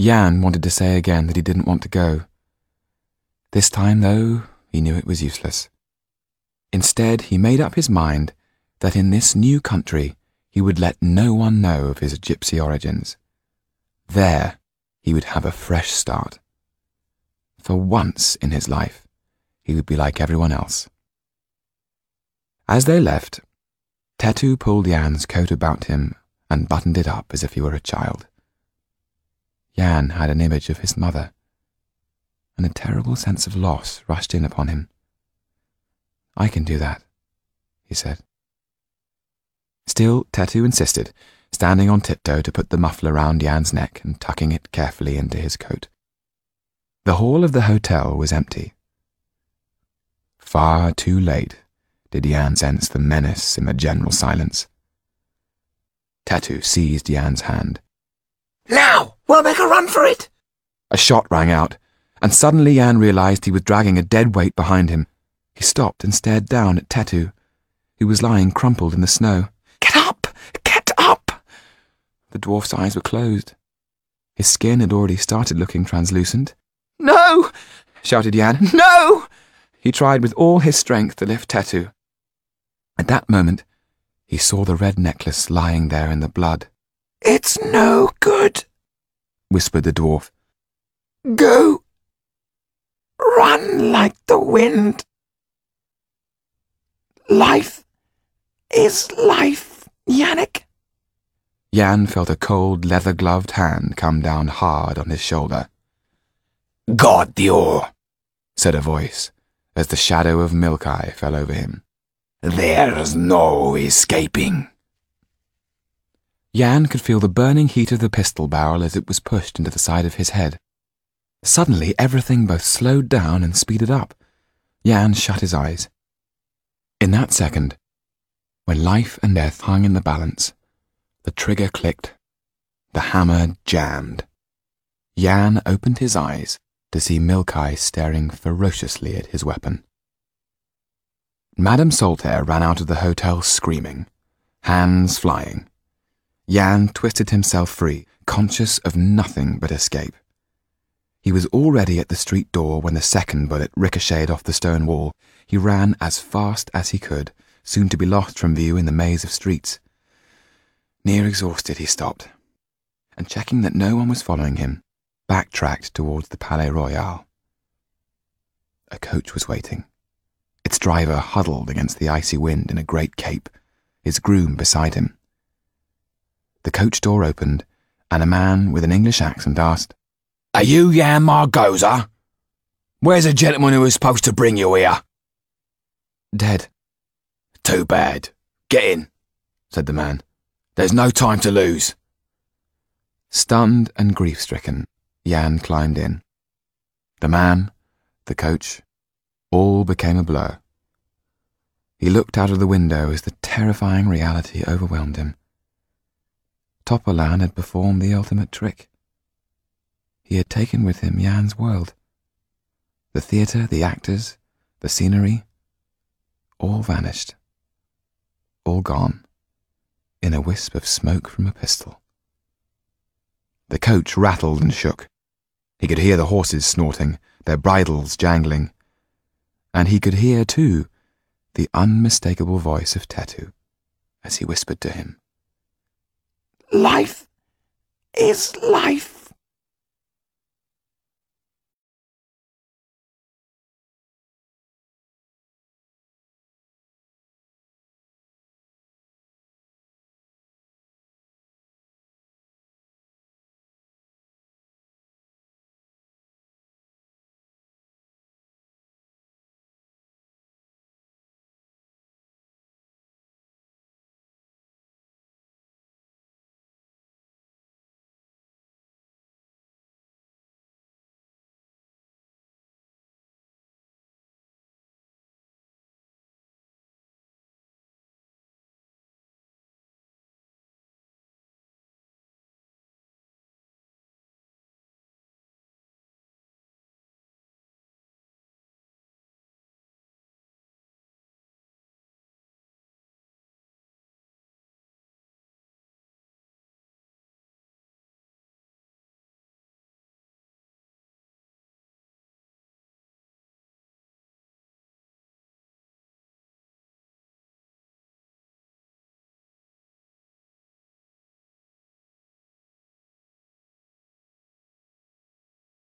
Jan wanted to say again that he didn't want to go. This time, though, he knew it was useless. Instead, he made up his mind that in this new country he would let no one know of his gypsy origins. There, he would have a fresh start. For once in his life, he would be like everyone else. As they left, Tetu pulled Jan's coat about him and buttoned it up as if he were a child. Jan had an image of his mother, and a terrible sense of loss rushed in upon him. I can do that, he said. Still, Tetu insisted, standing on tiptoe to put the muffler round Jan's neck and tucking it carefully into his coat. The hall of the hotel was empty. Far too late did Jan sense the menace in the general silence. Tetu seized Jan's hand. Now! We'll make a run for it! A shot rang out, and suddenly Jan realized he was dragging a dead weight behind him. He stopped and stared down at Tetu, who was lying crumpled in the snow. Get up! Get up! The dwarf's eyes were closed. His skin had already started looking translucent. No! shouted Jan. No! He tried with all his strength to lift Tetu. At that moment, he saw the red necklace lying there in the blood. It's no good, whispered the dwarf. Go! Run like the wind. Life is life, Yannick. Jan felt a cold, leather gloved hand come down hard on his shoulder. God the ore, said a voice, as the shadow of Milkai fell over him. There's no escaping. Jan could feel the burning heat of the pistol barrel as it was pushed into the side of his head. Suddenly, everything both slowed down and speeded up. Jan shut his eyes. In that second, when life and death hung in the balance, the trigger clicked, the hammer jammed. Jan opened his eyes to see Milkai staring ferociously at his weapon. Madame Saltaire ran out of the hotel screaming, hands flying. Jan twisted himself free, conscious of nothing but escape. He was already at the street door when the second bullet ricocheted off the stone wall. He ran as fast as he could, soon to be lost from view in the maze of streets. Near exhausted, he stopped, and checking that no one was following him, backtracked towards the Palais Royal. A coach was waiting, its driver huddled against the icy wind in a great cape, his groom beside him. The coach door opened, and a man with an English accent asked, Are you Jan Margoza? Where's the gentleman who was supposed to bring you here? Dead. Too bad. Get in, said the man. There's no time to lose. Stunned and grief stricken, Jan climbed in. The man, the coach, all became a blur. He looked out of the window as the terrifying reality overwhelmed him. Topolain had performed the ultimate trick. He had taken with him Jan's world. The theatre, the actors, the scenery, all vanished. All gone, in a wisp of smoke from a pistol. The coach rattled and shook. He could hear the horses snorting, their bridles jangling. And he could hear, too, the unmistakable voice of Tetu as he whispered to him. Life is life.